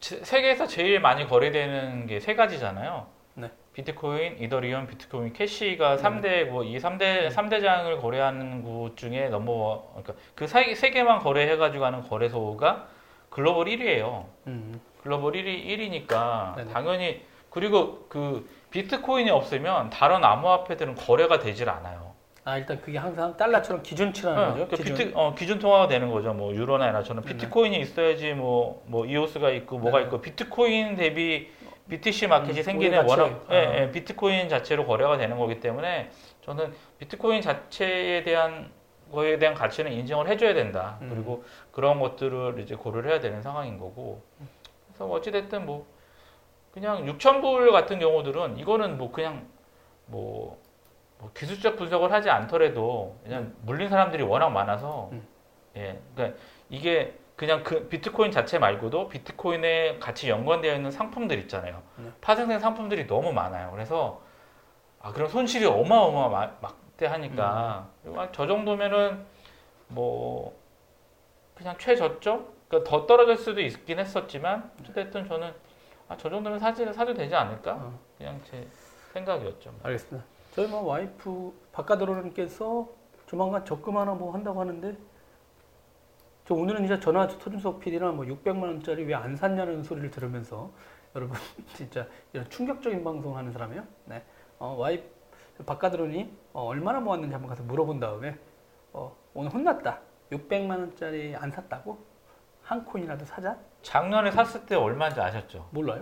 제- 세계에서 제일 많이 거래되는 게 세 가지잖아요. 네. 비트코인, 이더리움, 비트코인 캐시가 네. 3대 뭐 이 3대 3대장을 거래하는 곳 중에 넘버 그러니까 그세 개만 거래해 가지고 하는 거래소가 글로벌 1위예요. 음. 글로벌 1위 1위니까 네네. 당연히 그리고 그 비트코인이 없으면 다른 암호화폐들은 거래가 되질 않아요. 아 일단 그게 항상 달러처럼 기준치라는 네, 거죠. 그 기준. 비트 어, 기준 통화가 되는 거죠. 뭐 유로나 엔화처럼 네네. 비트코인이 있어야지 뭐뭐 EOS가 있고 뭐가 네네. 있고 비트코인 대비 BTC 마켓이 음, 생기는. 워낙 예, 아. 예, 비트코인 자체로 거래가 되는 거기 때문에 저는 비트코인 자체에 대한 거에 대한 가치는 인정을 해줘야 된다. 음. 그리고 그런 것들을 이제 고려를 해야 되는 상황인 거고. 그래서 뭐 어찌됐든 뭐 그냥 6,000불 같은 경우들은 이거는 뭐 그냥 뭐, 뭐 기술적 분석을 하지 않더라도 그냥 물린 사람들이 워낙 많아서 음. 예, 그러니까 이게 그냥 그 비트코인 자체 말고도 비트코인에 같이 연관되어 있는 상품들 있잖아요. 네. 파생된 상품들이 너무 많아요. 그래서 아 그럼 손실이 어마어마 막대하니까 그리고 아, 저 정도면은 뭐 그냥 최저점 그러니까 더 떨어질 수도 있긴 했었지만 어쨌든 저는 아, 저 정도면 사지 사도 되지 않을까 어. 그냥 제 생각이었죠. 알겠습니다. 저희 뭐 와이프 바깥으로님께서 조만간 적금 하나 뭐 한다고 하는데 저 오늘은 진짜 전화 터준석 PD랑 뭐 600만 원짜리 왜 안 샀냐는 소리를 들으면서 여러분 진짜 이런 충격적인 방송 하는 사람이에요. 네. 어, 와이프 바깥으로니 어, 얼마나 모았는지 한번 가서 물어본 다음에 어, 오늘 혼났다. 600만 원짜리 안 샀다고? 한 코인이라도 사자? 작년에 샀을 때 얼마인지 아셨죠? 몰라요?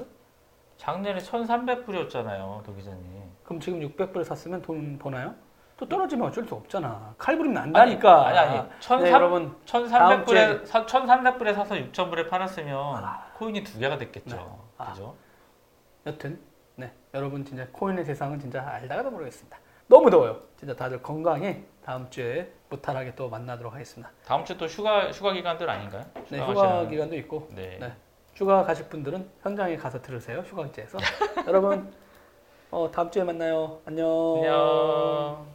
작년에 1,300불이었잖아요, 도 기자님. 그럼 지금 600불에 샀으면 돈 버나요? 또 떨어지면 어쩔 수 없잖아. 칼부림 난다니까. 아니 아니. 1,300 네, 여러분 다음 주에- 1,300불에 사, 1,300불에 사서 6,000불에 팔았으면 코인이 두 개가 됐겠죠. 네. 아. 그죠? 여튼 네 여러분 진짜 코인의 세상은 진짜 알다가도 모르겠습니다. 너무 더워요. 진짜 다들 건강히 다음 주에 무탈하게 또 만나도록 하겠습니다. 다음 주 또 휴가 휴가 기간들 아닌가요? 네 휴가 휴가 가시는- 기간도 있고 네. 네. 휴가 가실 분들은 현장에 가서 들으세요 휴가지에서 여러분 어, 다음 주에 만나요. 안녕. 안녕.